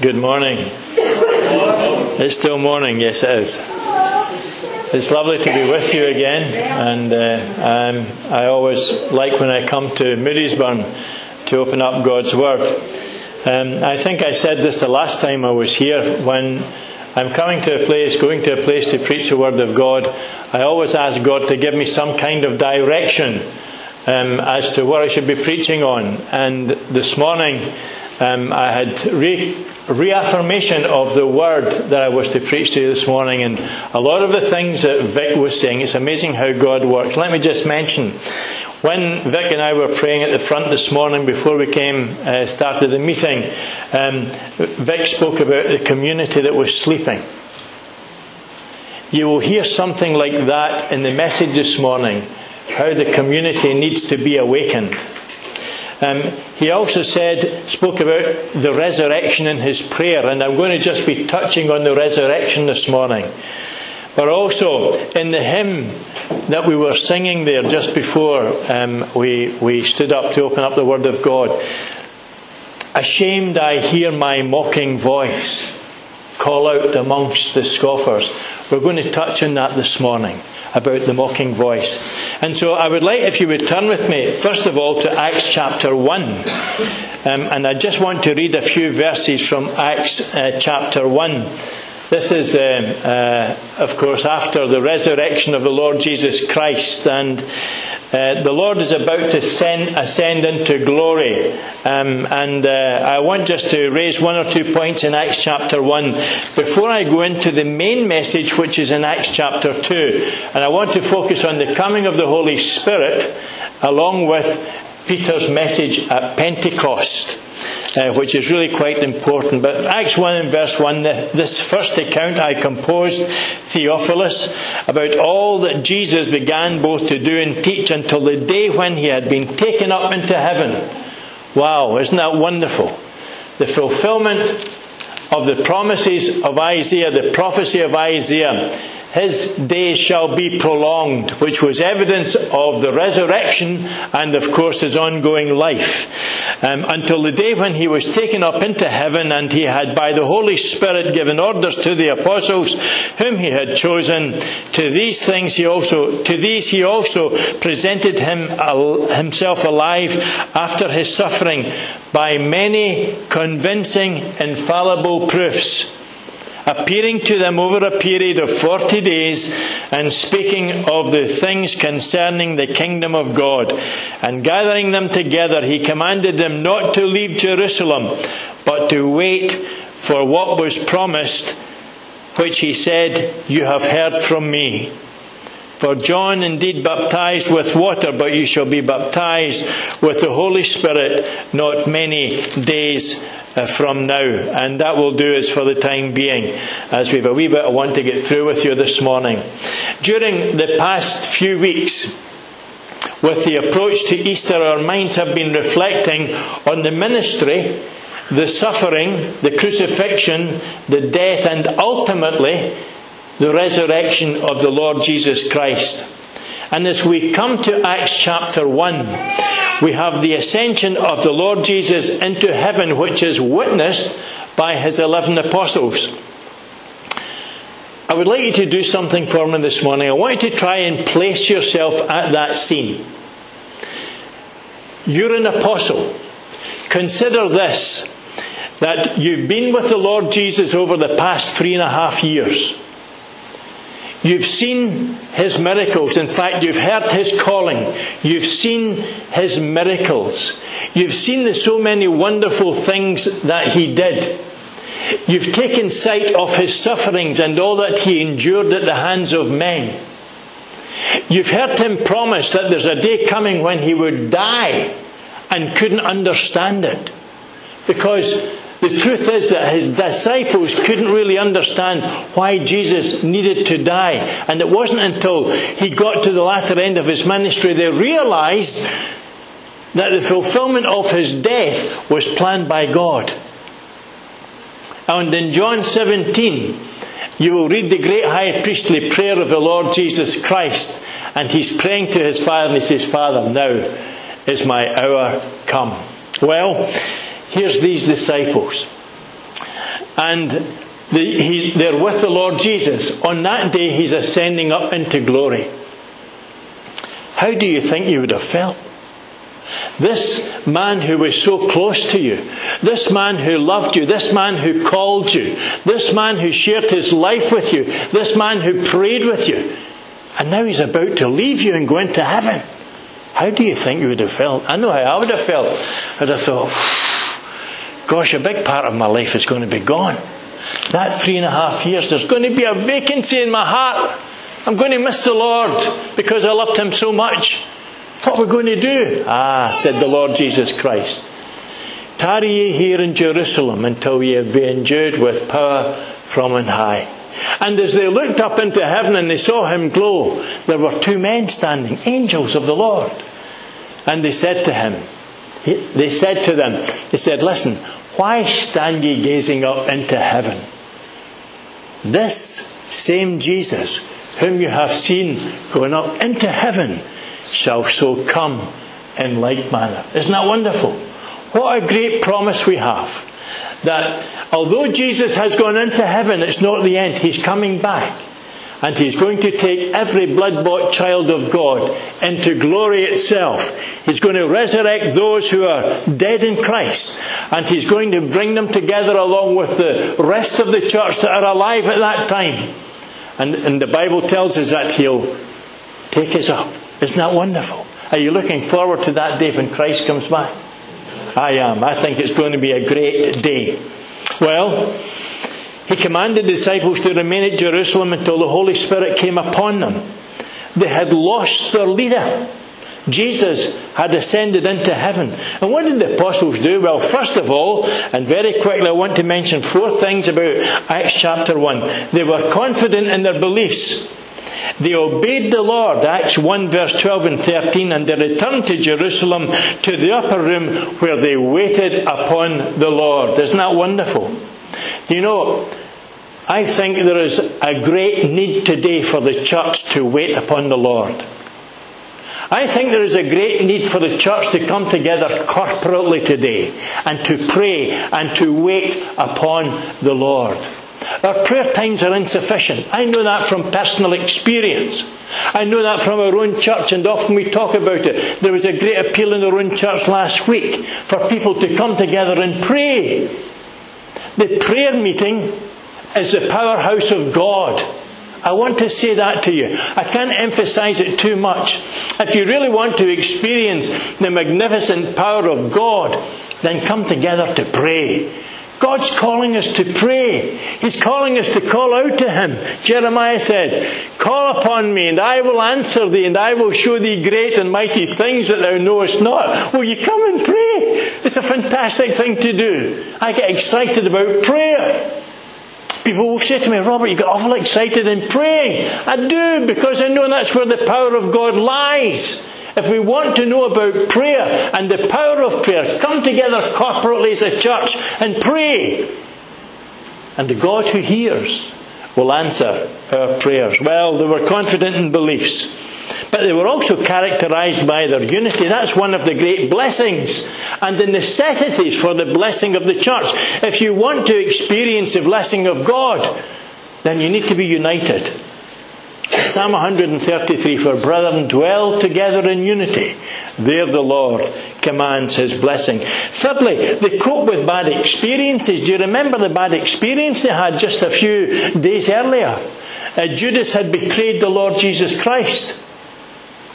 Good morning. It's still morning, yes, it is. It's lovely to be with you again, and uh, I always like when I come to Moodiesburn to open up God's Word. Um, I think I said this the last time I was here when I'm coming to a place, going to a place to preach the Word of God. I always ask God to give me some kind of direction um, as to what I should be preaching on. And this morning, um, I had re- reaffirmation of the word that I was to preach to you this morning, and a lot of the things that Vic was saying. It's amazing how God works. Let me just mention. When Vic and I were praying at the front this morning before we came, uh, started the meeting, um, Vic spoke about the community that was sleeping. You will hear something like that in the message this morning, how the community needs to be awakened. Um, he also said, spoke about the resurrection in his prayer, and I'm going to just be touching on the resurrection this morning. But also in the hymn that we were singing there just before um, we, we stood up to open up the Word of God. Ashamed I hear my mocking voice call out amongst the scoffers. We're going to touch on that this morning about the mocking voice. And so I would like, if you would turn with me, first of all, to Acts chapter 1. Um, and I just want to read a few verses from Acts uh, chapter 1. This is, uh, uh, of course, after the resurrection of the Lord Jesus Christ, and uh, the Lord is about to send, ascend into glory. Um, and uh, I want just to raise one or two points in Acts chapter 1 before I go into the main message, which is in Acts chapter 2. And I want to focus on the coming of the Holy Spirit along with Peter's message at Pentecost uh, which is really quite important. But Acts 1 and verse 1, this first account I composed, Theophilus, about all that Jesus began both to do and teach until the day when he had been taken up into heaven. Wow, isn't that wonderful? The fulfillment of the promises of Isaiah, the prophecy of Isaiah his days shall be prolonged, which was evidence of the resurrection and, of course, his ongoing life. Um, until the day when he was taken up into heaven and he had, by the Holy Spirit, given orders to the apostles whom he had chosen. To these things he also, to these he also presented him, himself alive after his suffering by many convincing, infallible proofs appearing to them over a period of forty days, and speaking of the things concerning the kingdom of God. And gathering them together, he commanded them not to leave Jerusalem, but to wait for what was promised, which he said, You have heard from me. For John indeed baptized with water, but you shall be baptized with the Holy Spirit not many days uh, from now. And that will do us for the time being, as we've a wee bit I want to get through with you this morning. During the past few weeks, with the approach to Easter, our minds have been reflecting on the ministry, the suffering, the crucifixion, the death, and ultimately the resurrection of the Lord Jesus Christ. And as we come to Acts chapter 1, we have the ascension of the Lord Jesus into heaven, which is witnessed by his eleven apostles. I would like you to do something for me this morning. I want you to try and place yourself at that scene. You're an apostle. Consider this that you've been with the Lord Jesus over the past three and a half years. You've seen his miracles. In fact, you've heard his calling. You've seen his miracles. You've seen the so many wonderful things that he did. You've taken sight of his sufferings and all that he endured at the hands of men. You've heard him promise that there's a day coming when he would die and couldn't understand it. Because the truth is that his disciples couldn't really understand why Jesus needed to die. And it wasn't until he got to the latter end of his ministry they realized that the fulfillment of his death was planned by God. And in John 17, you will read the great high priestly prayer of the Lord Jesus Christ. And he's praying to his Father and he says, Father, now is my hour come. Well, here's these disciples. And the, he, they're with the Lord Jesus. On that day, he's ascending up into glory. How do you think you would have felt? This man who was so close to you, this man who loved you, this man who called you, this man who shared his life with you, this man who prayed with you, and now he's about to leave you and go into heaven. How do you think you would have felt? I know how I would have felt. I'd have thought, gosh, a big part of my life is going to be gone. That three and a half years, there's going to be a vacancy in my heart. I'm going to miss the Lord because I loved Him so much. What are we going to do? Ah, said the Lord Jesus Christ. Tarry ye here in Jerusalem until ye have been endued with power from on high. And as they looked up into heaven and they saw him glow, there were two men standing, angels of the Lord. And they said to him, they said to them, they said, Listen, why stand ye gazing up into heaven? This same Jesus, whom you have seen going up into heaven, shall so come in like manner. Isn't that wonderful? What a great promise we have. That although Jesus has gone into heaven, it's not the end. He's coming back. And he's going to take every blood bought child of God into glory itself. He's going to resurrect those who are dead in Christ. And he's going to bring them together along with the rest of the church that are alive at that time. And, and the Bible tells us that he'll take us up. Isn't that wonderful? Are you looking forward to that day when Christ comes back? I am. I think it's going to be a great day. Well, he commanded the disciples to remain at Jerusalem until the Holy Spirit came upon them. They had lost their leader. Jesus had ascended into heaven. And what did the apostles do? Well, first of all, and very quickly, I want to mention four things about Acts chapter 1. They were confident in their beliefs. They obeyed the Lord, Acts 1 verse 12 and 13, and they returned to Jerusalem to the upper room where they waited upon the Lord. Isn't that wonderful? You know, I think there is a great need today for the church to wait upon the Lord. I think there is a great need for the church to come together corporately today and to pray and to wait upon the Lord. Our prayer times are insufficient. I know that from personal experience. I know that from our own church, and often we talk about it. There was a great appeal in our own church last week for people to come together and pray. The prayer meeting is the powerhouse of God. I want to say that to you. I can't emphasize it too much. If you really want to experience the magnificent power of God, then come together to pray. God's calling us to pray. He's calling us to call out to Him. Jeremiah said, Call upon me, and I will answer thee, and I will show thee great and mighty things that thou knowest not. Will you come and pray? It's a fantastic thing to do. I get excited about prayer. People will say to me, Robert, you get awful excited in praying. I do, because I know that's where the power of God lies. If we want to know about prayer and the power of prayer, come together corporately as a church and pray. And the God who hears will answer our prayers. Well, they were confident in beliefs, but they were also characterized by their unity. That's one of the great blessings and the necessities for the blessing of the church. If you want to experience the blessing of God, then you need to be united. Psalm 133 For brethren dwell together in unity. There the Lord commands his blessing. Thirdly, they cope with bad experiences. Do you remember the bad experience they had just a few days earlier? Uh, Judas had betrayed the Lord Jesus Christ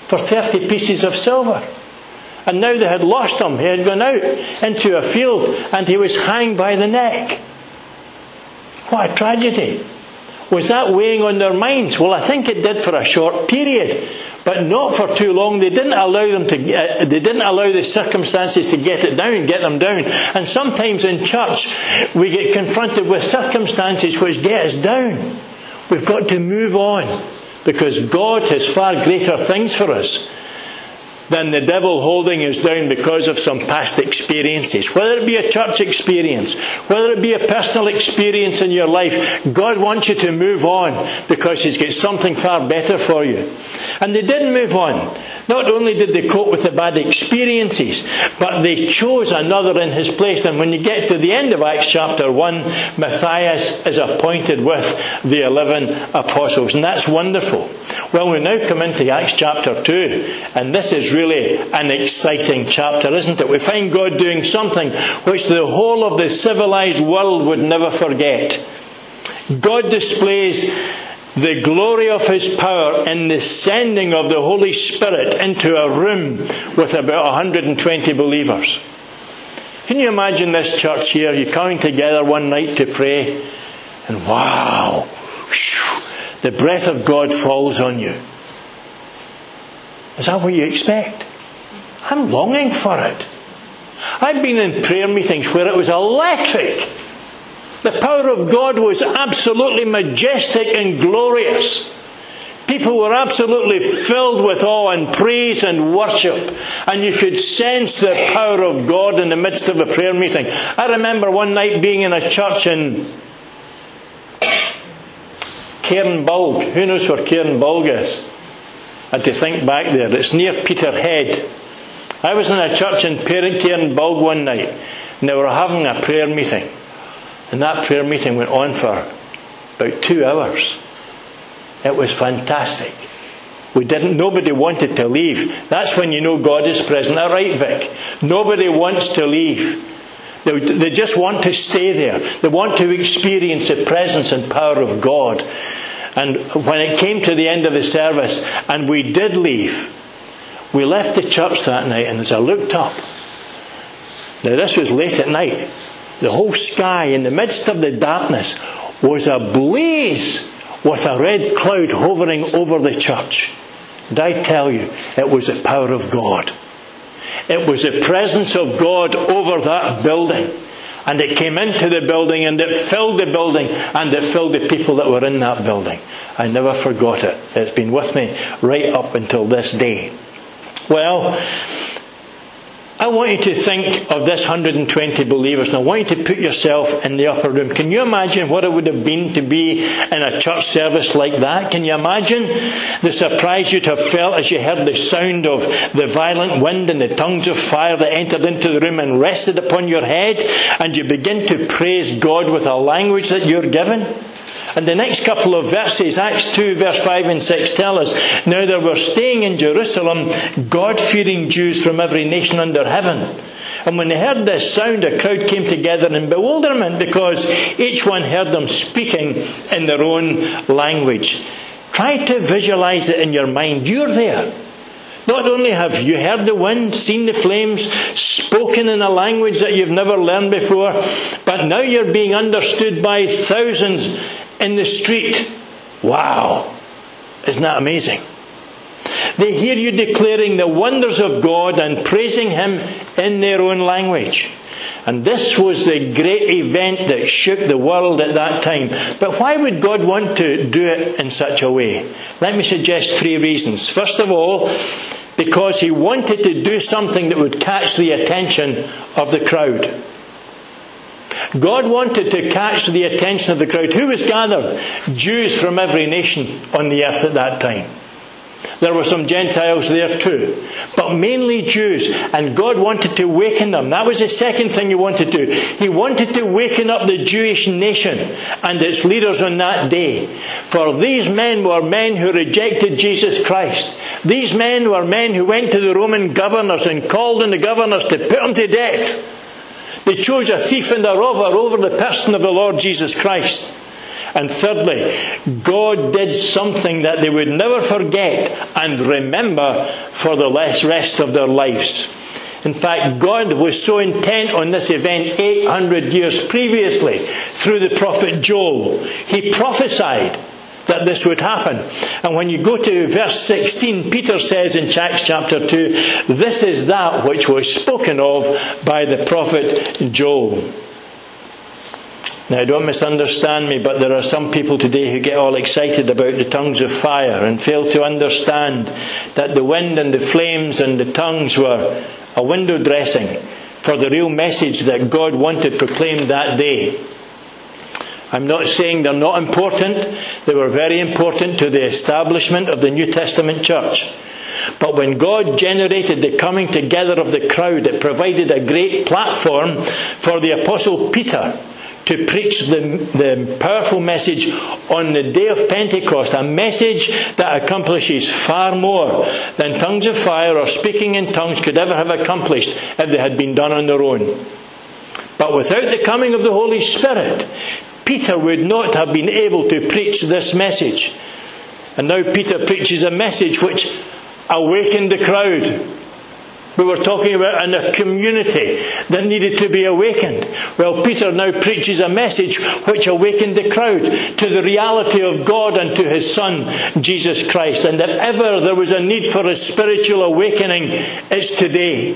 for 30 pieces of silver. And now they had lost him. He had gone out into a field and he was hanged by the neck. What a tragedy. Was that weighing on their minds? Well, I think it did for a short period, but not for too long. They didn't allow them to. Uh, they didn't allow the circumstances to get it down, get them down. And sometimes in church, we get confronted with circumstances which get us down. We've got to move on because God has far greater things for us than the devil holding us down because of some past experiences. Whether it be a church experience, whether it be a personal experience in your life, God wants you to move on because He's got something far better for you. And they didn't move on. Not only did they cope with the bad experiences, but they chose another in his place. And when you get to the end of Acts chapter 1, Matthias is appointed with the 11 apostles. And that's wonderful. Well, we now come into Acts chapter 2, and this is really an exciting chapter, isn't it? We find God doing something which the whole of the civilized world would never forget. God displays the glory of his power in the sending of the Holy Spirit into a room with about 120 believers. Can you imagine this church here? You're coming together one night to pray, and wow, the breath of God falls on you. Is that what you expect? I'm longing for it. I've been in prayer meetings where it was electric. The power of God was absolutely majestic and glorious. People were absolutely filled with awe and praise and worship, and you could sense the power of God in the midst of a prayer meeting. I remember one night being in a church in Cairnbulg. Who knows where Cairnbulg is? I had to think back there. It's near Peterhead. I was in a church in Cairnbulg one night, and they were having a prayer meeting. And that prayer meeting went on for about two hours. It was fantastic. We didn't, nobody wanted to leave. That's when you know God is present. All right, Vic? Nobody wants to leave. They, they just want to stay there. They want to experience the presence and power of God. And when it came to the end of the service, and we did leave, we left the church that night, and as I looked up, now this was late at night, the whole sky in the midst of the darkness was ablaze with a red cloud hovering over the church. And I tell you, it was the power of God. It was the presence of God over that building. And it came into the building and it filled the building and it filled the people that were in that building. I never forgot it. It's been with me right up until this day. Well, I want you to think of this 120 believers and I want you to put yourself in the upper room. Can you imagine what it would have been to be in a church service like that? Can you imagine the surprise you'd have felt as you heard the sound of the violent wind and the tongues of fire that entered into the room and rested upon your head and you begin to praise God with a language that you're given? And the next couple of verses, Acts 2, verse 5 and 6, tell us Now there were staying in Jerusalem God fearing Jews from every nation under heaven. And when they heard this sound, a crowd came together in bewilderment because each one heard them speaking in their own language. Try to visualize it in your mind. You're there. Not only have you heard the wind, seen the flames, spoken in a language that you've never learned before, but now you're being understood by thousands in the street. Wow. Isn't that amazing? They hear you declaring the wonders of God and praising Him in their own language. And this was the great event that shook the world at that time. But why would God want to do it in such a way? Let me suggest three reasons. First of all, because He wanted to do something that would catch the attention of the crowd. God wanted to catch the attention of the crowd. Who was gathered? Jews from every nation on the earth at that time. There were some Gentiles there too, but mainly Jews, and God wanted to waken them. That was the second thing He wanted to do. He wanted to waken up the Jewish nation and its leaders on that day. For these men were men who rejected Jesus Christ. These men were men who went to the Roman governors and called on the governors to put them to death. They chose a thief and a robber over the person of the Lord Jesus Christ. And thirdly, God did something that they would never forget and remember for the rest of their lives. In fact, God was so intent on this event 800 years previously through the prophet Joel. He prophesied that this would happen. And when you go to verse 16, Peter says in Acts chapter 2, this is that which was spoken of by the prophet Joel. Now, don't misunderstand me, but there are some people today who get all excited about the tongues of fire and fail to understand that the wind and the flames and the tongues were a window dressing for the real message that God wanted proclaimed that day. I'm not saying they're not important. They were very important to the establishment of the New Testament church. But when God generated the coming together of the crowd, it provided a great platform for the Apostle Peter to preach the, the powerful message on the day of Pentecost, a message that accomplishes far more than tongues of fire or speaking in tongues could ever have accomplished if they had been done on their own. But without the coming of the Holy Spirit, Peter would not have been able to preach this message. And now Peter preaches a message which awakened the crowd. We were talking about in a community that needed to be awakened. Well, Peter now preaches a message which awakened the crowd to the reality of God and to his Son, Jesus Christ. And if ever there was a need for a spiritual awakening, it's today.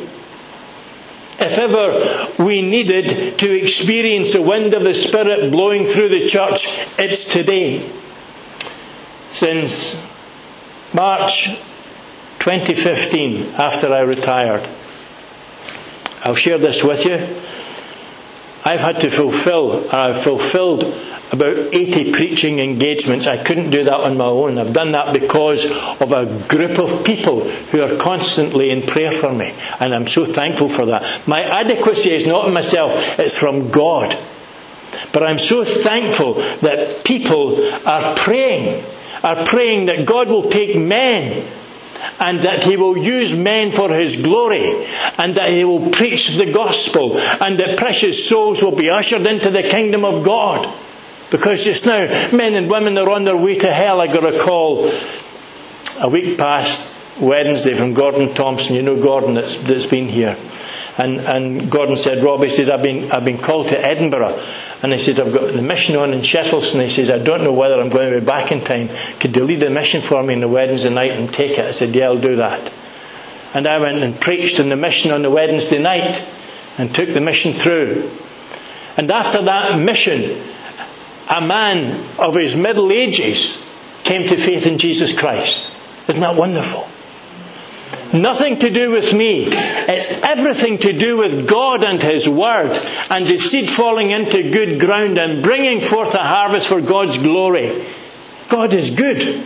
If ever we needed to experience the wind of the Spirit blowing through the church, it's today. Since March 2015, after I retired. I'll share this with you. I've had to fulfill, or I've fulfilled about 80 preaching engagements. I couldn't do that on my own. I've done that because of a group of people who are constantly in prayer for me. And I'm so thankful for that. My adequacy is not in myself, it's from God. But I'm so thankful that people are praying, are praying that God will take men and that he will use men for his glory, and that he will preach the gospel, and that precious souls will be ushered into the kingdom of God. Because just now, men and women are on their way to hell. I got a call a week past Wednesday from Gordon Thompson. You know Gordon that's, that's been here. And, and Gordon said, Rob, he said, I've been, I've been called to Edinburgh and he said, I've got the mission on in Shettleston. He says, I don't know whether I'm going to be back in time. Could you lead the mission for me on the Wednesday night and take it? I said, Yeah, I'll do that. And I went and preached in the mission on the Wednesday night and took the mission through. And after that mission, a man of his middle ages came to faith in Jesus Christ. Isn't that wonderful? Nothing to do with me. It's everything to do with God and His Word and the seed falling into good ground and bringing forth a harvest for God's glory. God is good.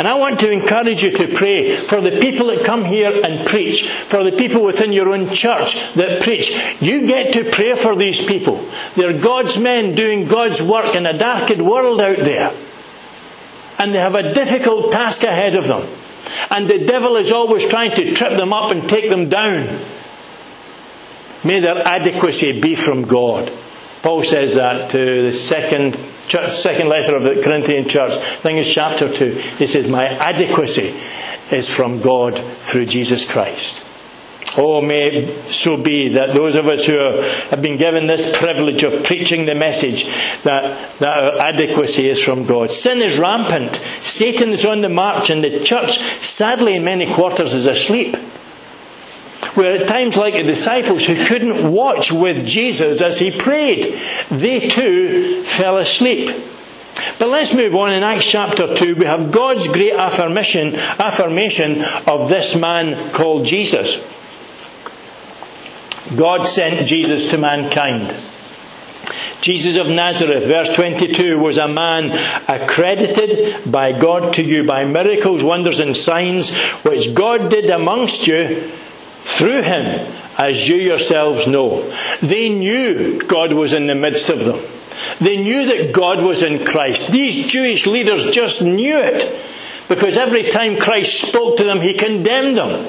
And I want to encourage you to pray for the people that come here and preach, for the people within your own church that preach. You get to pray for these people. They're God's men doing God's work in a darkened world out there. And they have a difficult task ahead of them. And the devil is always trying to trip them up and take them down. May their adequacy be from God. Paul says that to the second church, second letter of the Corinthian church. I think it's chapter 2. He says, My adequacy is from God through Jesus Christ. Oh, may it so be that those of us who have been given this privilege of preaching the message, that, that our adequacy is from God. Sin is rampant. Satan is on the march, and the church, sadly, in many quarters, is asleep. We're at times, like the disciples who couldn't watch with Jesus as he prayed, they too fell asleep. But let's move on. In Acts chapter 2, we have God's great affirmation, affirmation of this man called Jesus. God sent Jesus to mankind. Jesus of Nazareth, verse 22, was a man accredited by God to you by miracles, wonders, and signs which God did amongst you through him, as you yourselves know. They knew God was in the midst of them. They knew that God was in Christ. These Jewish leaders just knew it because every time Christ spoke to them, he condemned them.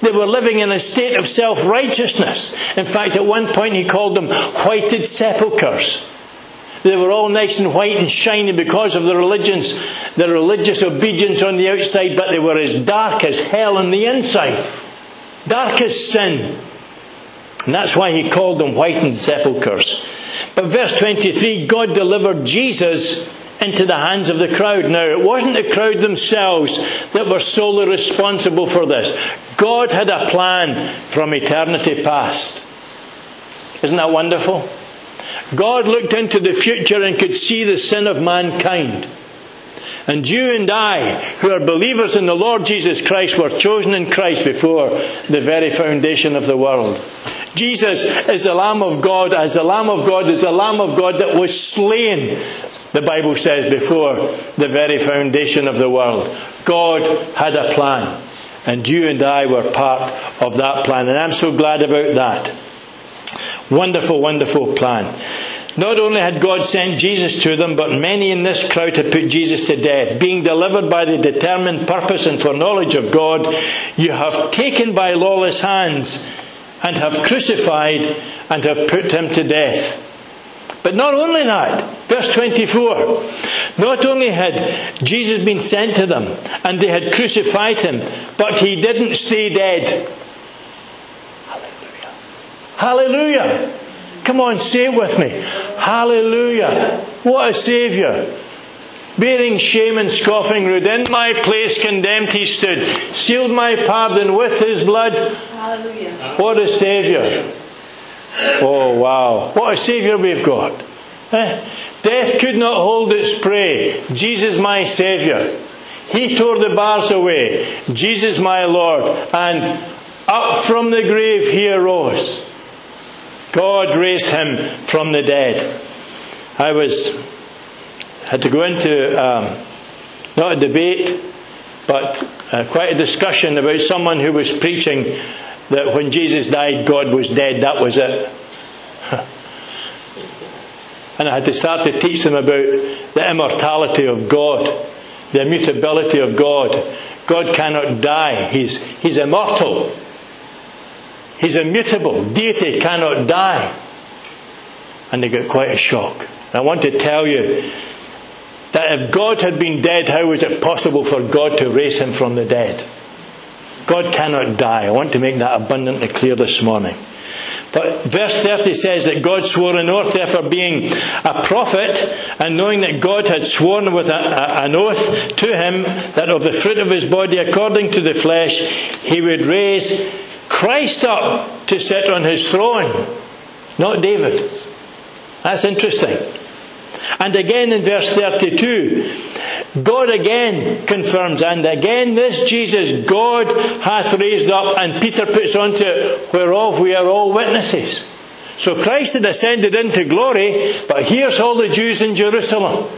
They were living in a state of self righteousness. In fact, at one point he called them whited sepulchres. They were all nice and white and shiny because of the religions, the religious obedience on the outside, but they were as dark as hell on the inside. Dark as sin. And that's why he called them whitened sepulchres. But verse 23, God delivered Jesus into the hands of the crowd. Now, it wasn't the crowd themselves that were solely responsible for this. God had a plan from eternity past. Isn't that wonderful? God looked into the future and could see the sin of mankind. And you and I, who are believers in the Lord Jesus Christ, were chosen in Christ before the very foundation of the world. Jesus is the Lamb of God, as the Lamb of God is the Lamb of God that was slain, the Bible says, before the very foundation of the world. God had a plan. And you and I were part of that plan. And I'm so glad about that. Wonderful, wonderful plan. Not only had God sent Jesus to them, but many in this crowd had put Jesus to death. Being delivered by the determined purpose and foreknowledge of God, you have taken by lawless hands and have crucified and have put him to death. But not only that, verse 24, not only had Jesus been sent to them and they had crucified him, but he didn't stay dead. Hallelujah. Hallelujah. Come on, say it with me. Hallelujah. What a Saviour. Bearing shame and scoffing rude, in my place condemned he stood, sealed my pardon with his blood. Hallelujah. What a Saviour. Oh, wow. What a Saviour we've got. Eh? Death could not hold its prey. Jesus, my Saviour. He tore the bars away. Jesus, my Lord. And up from the grave he arose. God raised him from the dead. I was had to go into um, not a debate, but uh, quite a discussion about someone who was preaching that when Jesus died, God was dead. That was it. and I had to start to teach them about the immortality of God, the immutability of God. God cannot die. He's, he's immortal. He's immutable. Deity cannot die. And they got quite a shock. I want to tell you that if God had been dead, how was it possible for God to raise him from the dead? God cannot die. I want to make that abundantly clear this morning. But verse 30 says that God swore an oath, therefore being a prophet, and knowing that God had sworn with a, a, an oath to him that of the fruit of his body according to the flesh, he would raise Christ up to sit on his throne, not David. That's interesting. And again in verse 32, God again confirms, and again this Jesus God hath raised up, and Peter puts on to it, whereof we are all witnesses. So Christ had ascended into glory, but here's all the Jews in Jerusalem.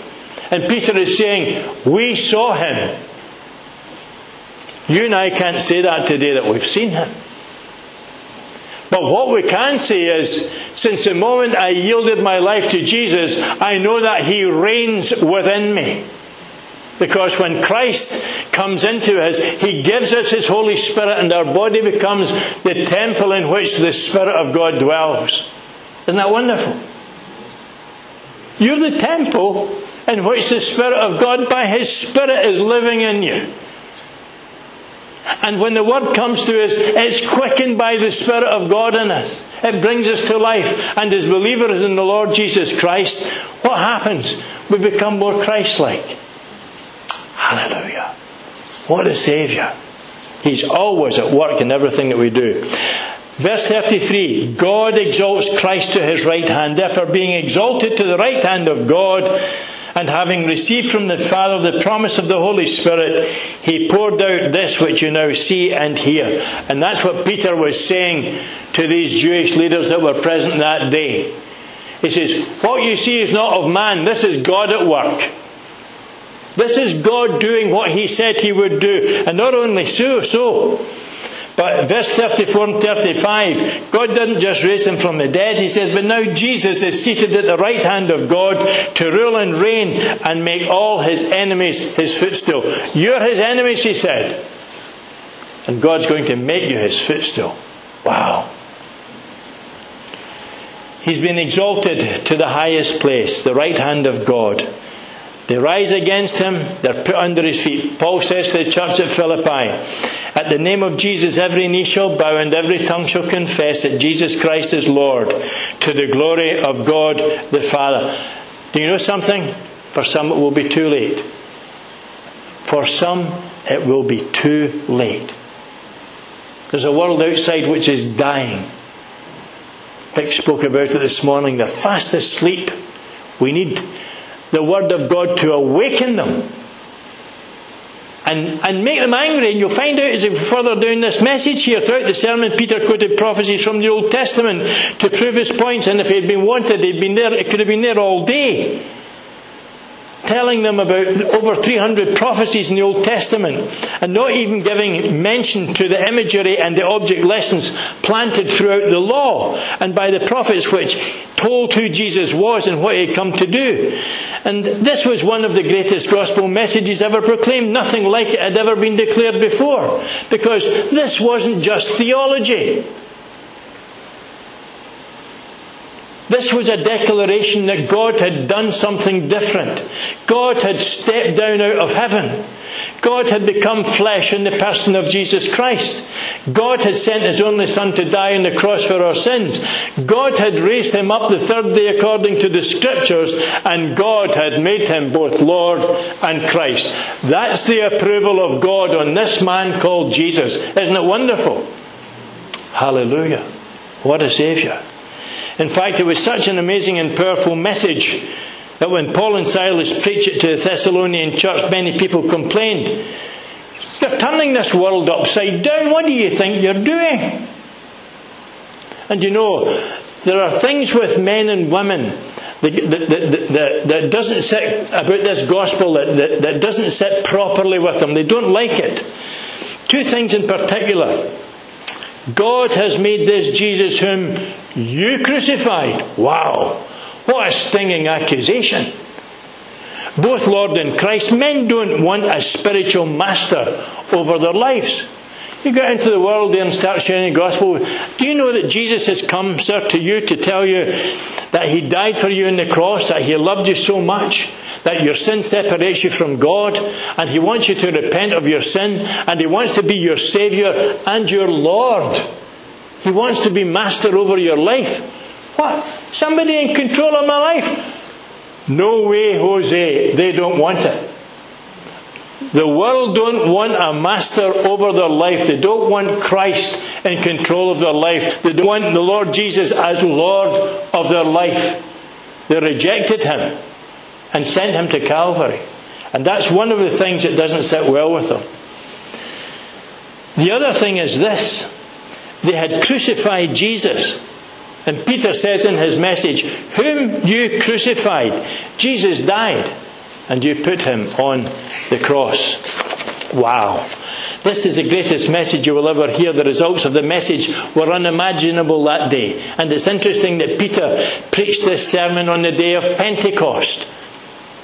And Peter is saying, We saw him. You and I can't say that today that we've seen him. But what we can say is, since the moment I yielded my life to Jesus, I know that He reigns within me. Because when Christ comes into us, He gives us His Holy Spirit and our body becomes the temple in which the Spirit of God dwells. Isn't that wonderful? You're the temple in which the Spirit of God by His Spirit is living in you. And when the word comes to us, it's quickened by the Spirit of God in us. It brings us to life. And as believers in the Lord Jesus Christ, what happens? We become more Christ like. Hallelujah. What a Saviour. He's always at work in everything that we do. Verse 33 God exalts Christ to his right hand, therefore, being exalted to the right hand of God, and having received from the Father the promise of the Holy Spirit, he poured out this which you now see and hear. And that's what Peter was saying to these Jewish leaders that were present that day. He says, What you see is not of man, this is God at work. This is God doing what He said He would do. And not only so, so, but verse 34 and 35, God didn't just raise him from the dead, he says, but now Jesus is seated at the right hand of God to rule and reign and make all his enemies his footstool. You're his enemies, he said. And God's going to make you his footstool. Wow. He's been exalted to the highest place, the right hand of God. They rise against him, they're put under his feet. Paul says to the church at Philippi, At the name of Jesus, every knee shall bow and every tongue shall confess that Jesus Christ is Lord, to the glory of God the Father. Do you know something? For some it will be too late. For some it will be too late. There's a world outside which is dying. Vic spoke about it this morning. the fastest sleep. We need the Word of God to awaken them and, and make them angry. And you'll find out as we further down this message here, throughout the sermon, Peter quoted prophecies from the Old Testament to prove his points. And if he had been wanted, he'd been there, it could have been there all day. Telling them about over 300 prophecies in the Old Testament, and not even giving mention to the imagery and the object lessons planted throughout the law and by the prophets which told who Jesus was and what he had come to do. And this was one of the greatest gospel messages ever proclaimed. Nothing like it had ever been declared before. Because this wasn't just theology. This was a declaration that God had done something different. God had stepped down out of heaven. God had become flesh in the person of Jesus Christ. God had sent His only Son to die on the cross for our sins. God had raised Him up the third day according to the Scriptures, and God had made Him both Lord and Christ. That's the approval of God on this man called Jesus. Isn't it wonderful? Hallelujah. What a Saviour. In fact, it was such an amazing and powerful message that when Paul and Silas preached it to the Thessalonian church, many people complained. You're turning this world upside down. What do you think you're doing? And you know, there are things with men and women that, that, that, that doesn't sit about this gospel that, that doesn't sit properly with them. They don't like it. Two things in particular. God has made this Jesus whom you crucified. Wow. What a stinging accusation. Both Lord and Christ, men don't want a spiritual master over their lives. You get into the world there and start sharing the gospel. Do you know that Jesus has come, sir, to you to tell you that He died for you on the cross, that He loved you so much, that your sin separates you from God, and He wants you to repent of your sin, and He wants to be your Saviour and your Lord. He wants to be master over your life. What? Somebody in control of my life? No way, Jose. They don't want it. The world don't want a master over their life. They don't want Christ in control of their life. They don't want the Lord Jesus as Lord of their life. They rejected him and sent him to Calvary. And that's one of the things that doesn't sit well with them. The other thing is this they had crucified Jesus. And Peter says in his message, Whom you crucified, Jesus died, and you put him on the cross. Wow. This is the greatest message you will ever hear. The results of the message were unimaginable that day. And it's interesting that Peter preached this sermon on the day of Pentecost.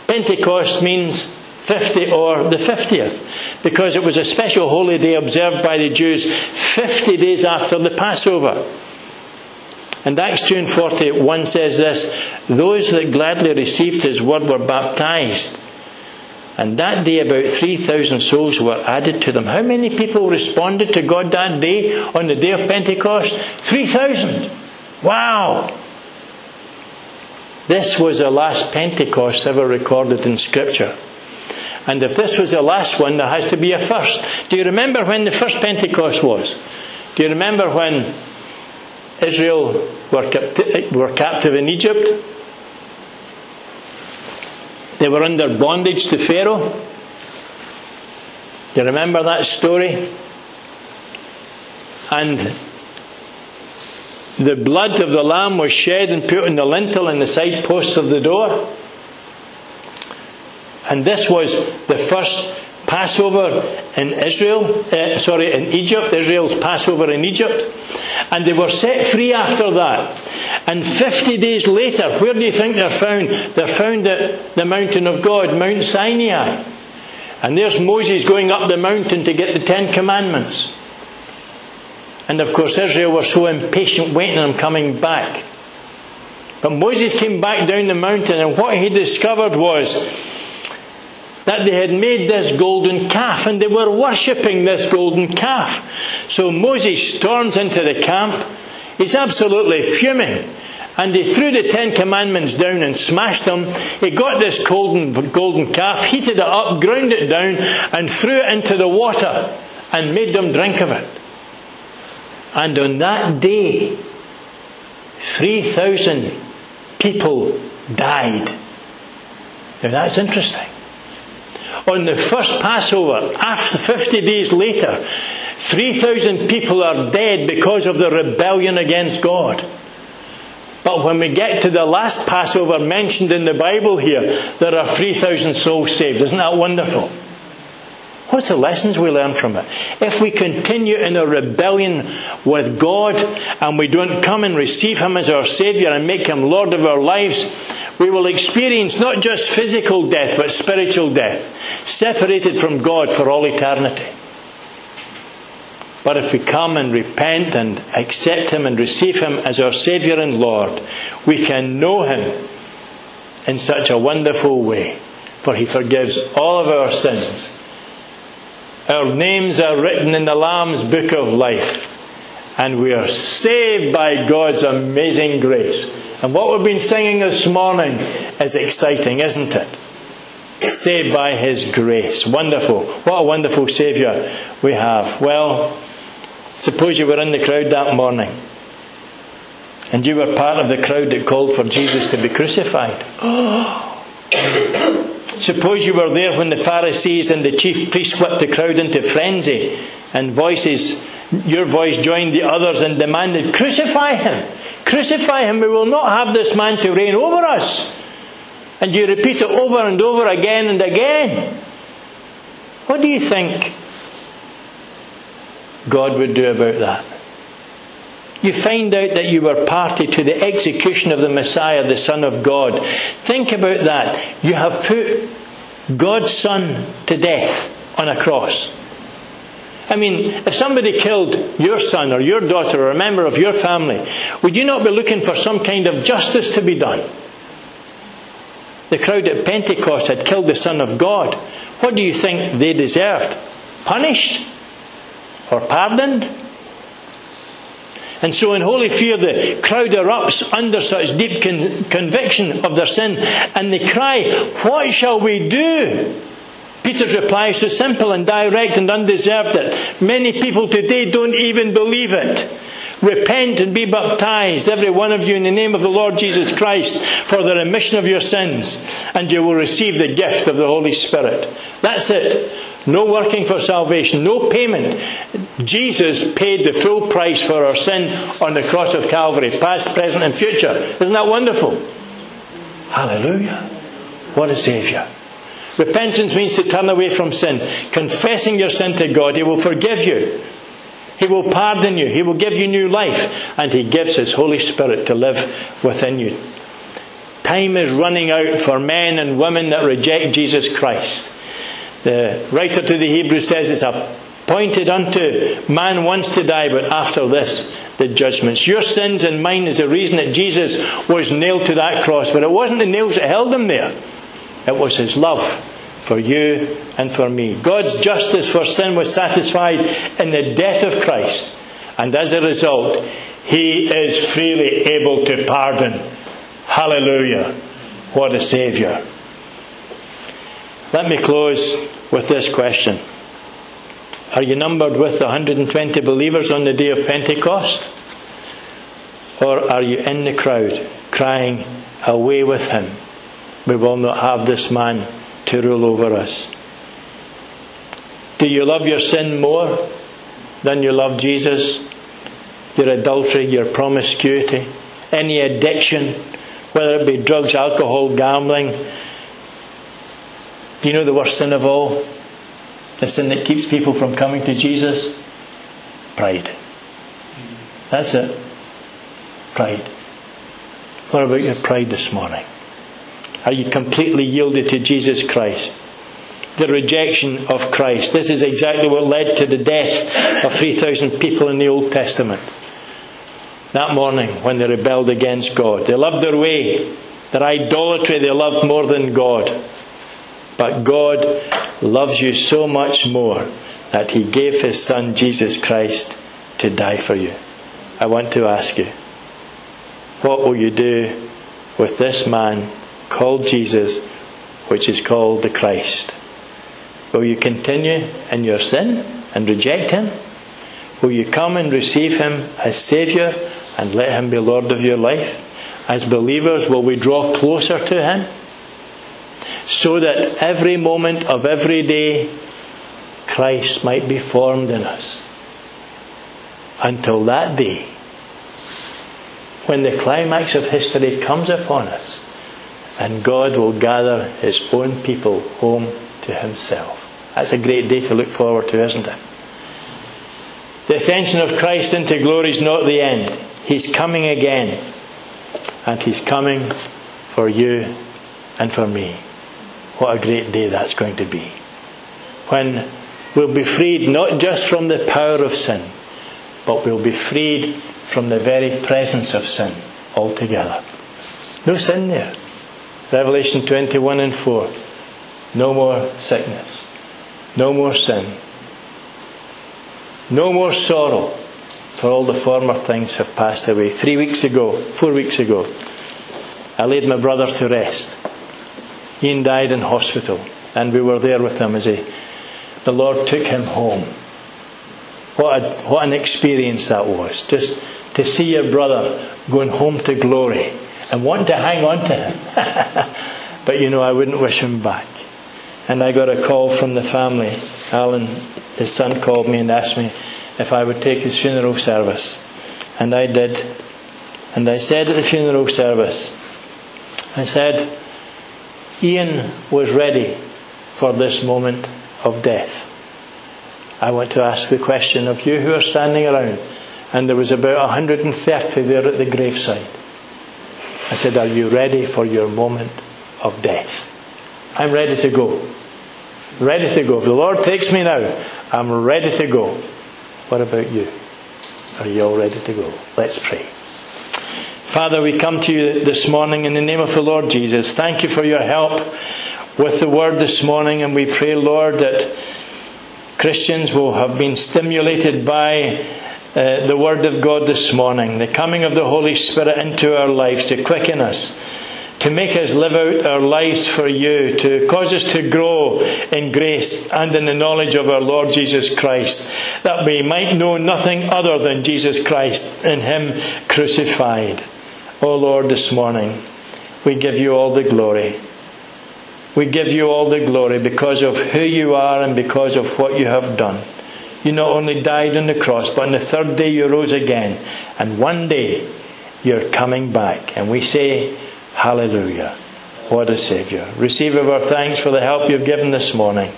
Pentecost means 50 or the 50th, because it was a special holy day observed by the Jews 50 days after the Passover. And Acts 2 and 41 says this Those that gladly received his word were baptized. And that day, about 3,000 souls were added to them. How many people responded to God that day on the day of Pentecost? 3,000. Wow. This was the last Pentecost ever recorded in Scripture. And if this was the last one, there has to be a first. Do you remember when the first Pentecost was? Do you remember when Israel were, were captive in Egypt? They were under bondage to Pharaoh. Do you remember that story? And the blood of the lamb was shed and put on the lintel and the side posts of the door. And this was the first Passover in Israel, uh, sorry, in Egypt, Israel's Passover in Egypt. And they were set free after that. And 50 days later, where do you think they're found? They're found at the mountain of God, Mount Sinai. And there's Moses going up the mountain to get the Ten Commandments. And of course, Israel were so impatient waiting on him coming back. But Moses came back down the mountain, and what he discovered was that they had made this golden calf and they were worshipping this golden calf. So Moses storms into the camp. He's absolutely fuming. And he threw the Ten Commandments down and smashed them. He got this golden, golden calf, heated it up, ground it down, and threw it into the water and made them drink of it. And on that day, 3,000 people died. Now that's interesting on the first Passover, after 50 days later, 3,000 people are dead because of the rebellion against God. But when we get to the last Passover mentioned in the Bible here, there are 3,000 souls saved. Isn't that wonderful? What's the lessons we learn from it? If we continue in a rebellion with God and we don't come and receive Him as our Saviour and make Him Lord of our lives, we will experience not just physical death, but spiritual death, separated from God for all eternity. But if we come and repent and accept Him and receive Him as our Saviour and Lord, we can know Him in such a wonderful way, for He forgives all of our sins our names are written in the Lamb's book of life. And we are saved by God's amazing grace. And what we've been singing this morning is exciting, isn't it? Saved by His grace. Wonderful. What a wonderful Saviour we have. Well, suppose you were in the crowd that morning. And you were part of the crowd that called for Jesus to be crucified. Suppose you were there when the Pharisees and the chief priests whipped the crowd into frenzy and voices, your voice joined the others and demanded, Crucify him! Crucify him! We will not have this man to reign over us. And you repeat it over and over again and again. What do you think God would do about that? You find out that you were party to the execution of the Messiah, the Son of God. Think about that. You have put God's Son to death on a cross. I mean, if somebody killed your son or your daughter or a member of your family, would you not be looking for some kind of justice to be done? The crowd at Pentecost had killed the Son of God. What do you think they deserved? Punished? Or pardoned? And so in holy fear, the crowd erupts under such deep con- conviction of their sin, and they cry, What shall we do? Peter's reply is so simple and direct and undeserved that many people today don't even believe it. Repent and be baptized, every one of you, in the name of the Lord Jesus Christ, for the remission of your sins, and you will receive the gift of the Holy Spirit. That's it. No working for salvation, no payment. Jesus paid the full price for our sin on the cross of Calvary, past, present, and future. Isn't that wonderful? Hallelujah. What a Saviour. Repentance means to turn away from sin, confessing your sin to God. He will forgive you. He will pardon you. He will give you new life. And He gives His Holy Spirit to live within you. Time is running out for men and women that reject Jesus Christ. The writer to the Hebrews says it's appointed unto man once to die, but after this, the judgments. Your sins and mine is the reason that Jesus was nailed to that cross, but it wasn't the nails that held him there. It was his love for you and for me. God's justice for sin was satisfied in the death of Christ, and as a result, he is freely able to pardon. Hallelujah. What a Saviour. Let me close with this question Are you numbered with the 120 believers on the day of Pentecost? Or are you in the crowd crying, Away with him? We will not have this man to rule over us. Do you love your sin more than you love Jesus? Your adultery, your promiscuity, any addiction, whether it be drugs, alcohol, gambling, do you know the worst sin of all? The sin that keeps people from coming to Jesus? Pride. That's it. Pride. What about your pride this morning? Are you completely yielded to Jesus Christ? The rejection of Christ. This is exactly what led to the death of 3,000 people in the Old Testament. That morning when they rebelled against God. They loved their way, their idolatry they loved more than God. But God loves you so much more that He gave His Son Jesus Christ to die for you. I want to ask you, what will you do with this man called Jesus, which is called the Christ? Will you continue in your sin and reject Him? Will you come and receive Him as Saviour and let Him be Lord of your life? As believers, will we draw closer to Him? so that every moment of every day Christ might be formed in us. Until that day, when the climax of history comes upon us and God will gather his own people home to himself. That's a great day to look forward to, isn't it? The ascension of Christ into glory is not the end. He's coming again. And He's coming for you and for me. What a great day that's going to be. When we'll be freed not just from the power of sin, but we'll be freed from the very presence of sin altogether. No sin there. Revelation 21 and 4. No more sickness. No more sin. No more sorrow, for all the former things have passed away. Three weeks ago, four weeks ago, I laid my brother to rest. Ian died in hospital, and we were there with him as he, the Lord took him home. What, a, what an experience that was. Just to see your brother going home to glory and wanting to hang on to him. but you know, I wouldn't wish him back. And I got a call from the family. Alan, his son, called me and asked me if I would take his funeral service. And I did. And I said at the funeral service, I said, Ian was ready for this moment of death. I want to ask the question of you who are standing around. And there was about 130 there at the graveside. I said, Are you ready for your moment of death? I'm ready to go. Ready to go. If the Lord takes me now, I'm ready to go. What about you? Are you all ready to go? Let's pray. Father, we come to you this morning in the name of the Lord Jesus. Thank you for your help with the word this morning, and we pray, Lord, that Christians will have been stimulated by uh, the Word of God this morning, the coming of the Holy Spirit into our lives to quicken us, to make us live out our lives for you, to cause us to grow in grace and in the knowledge of our Lord Jesus Christ, that we might know nothing other than Jesus Christ and Him crucified. O oh Lord, this morning we give you all the glory. We give you all the glory because of who you are and because of what you have done. You not only died on the cross, but on the third day you rose again. And one day you're coming back. And we say, Hallelujah. What a Saviour. Receive our thanks for the help you've given this morning.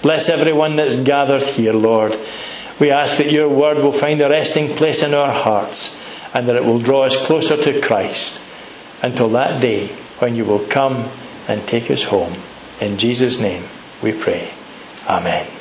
Bless everyone that's gathered here, Lord. We ask that your word will find a resting place in our hearts and that it will draw us closer to Christ until that day when you will come and take us home. In Jesus' name we pray. Amen.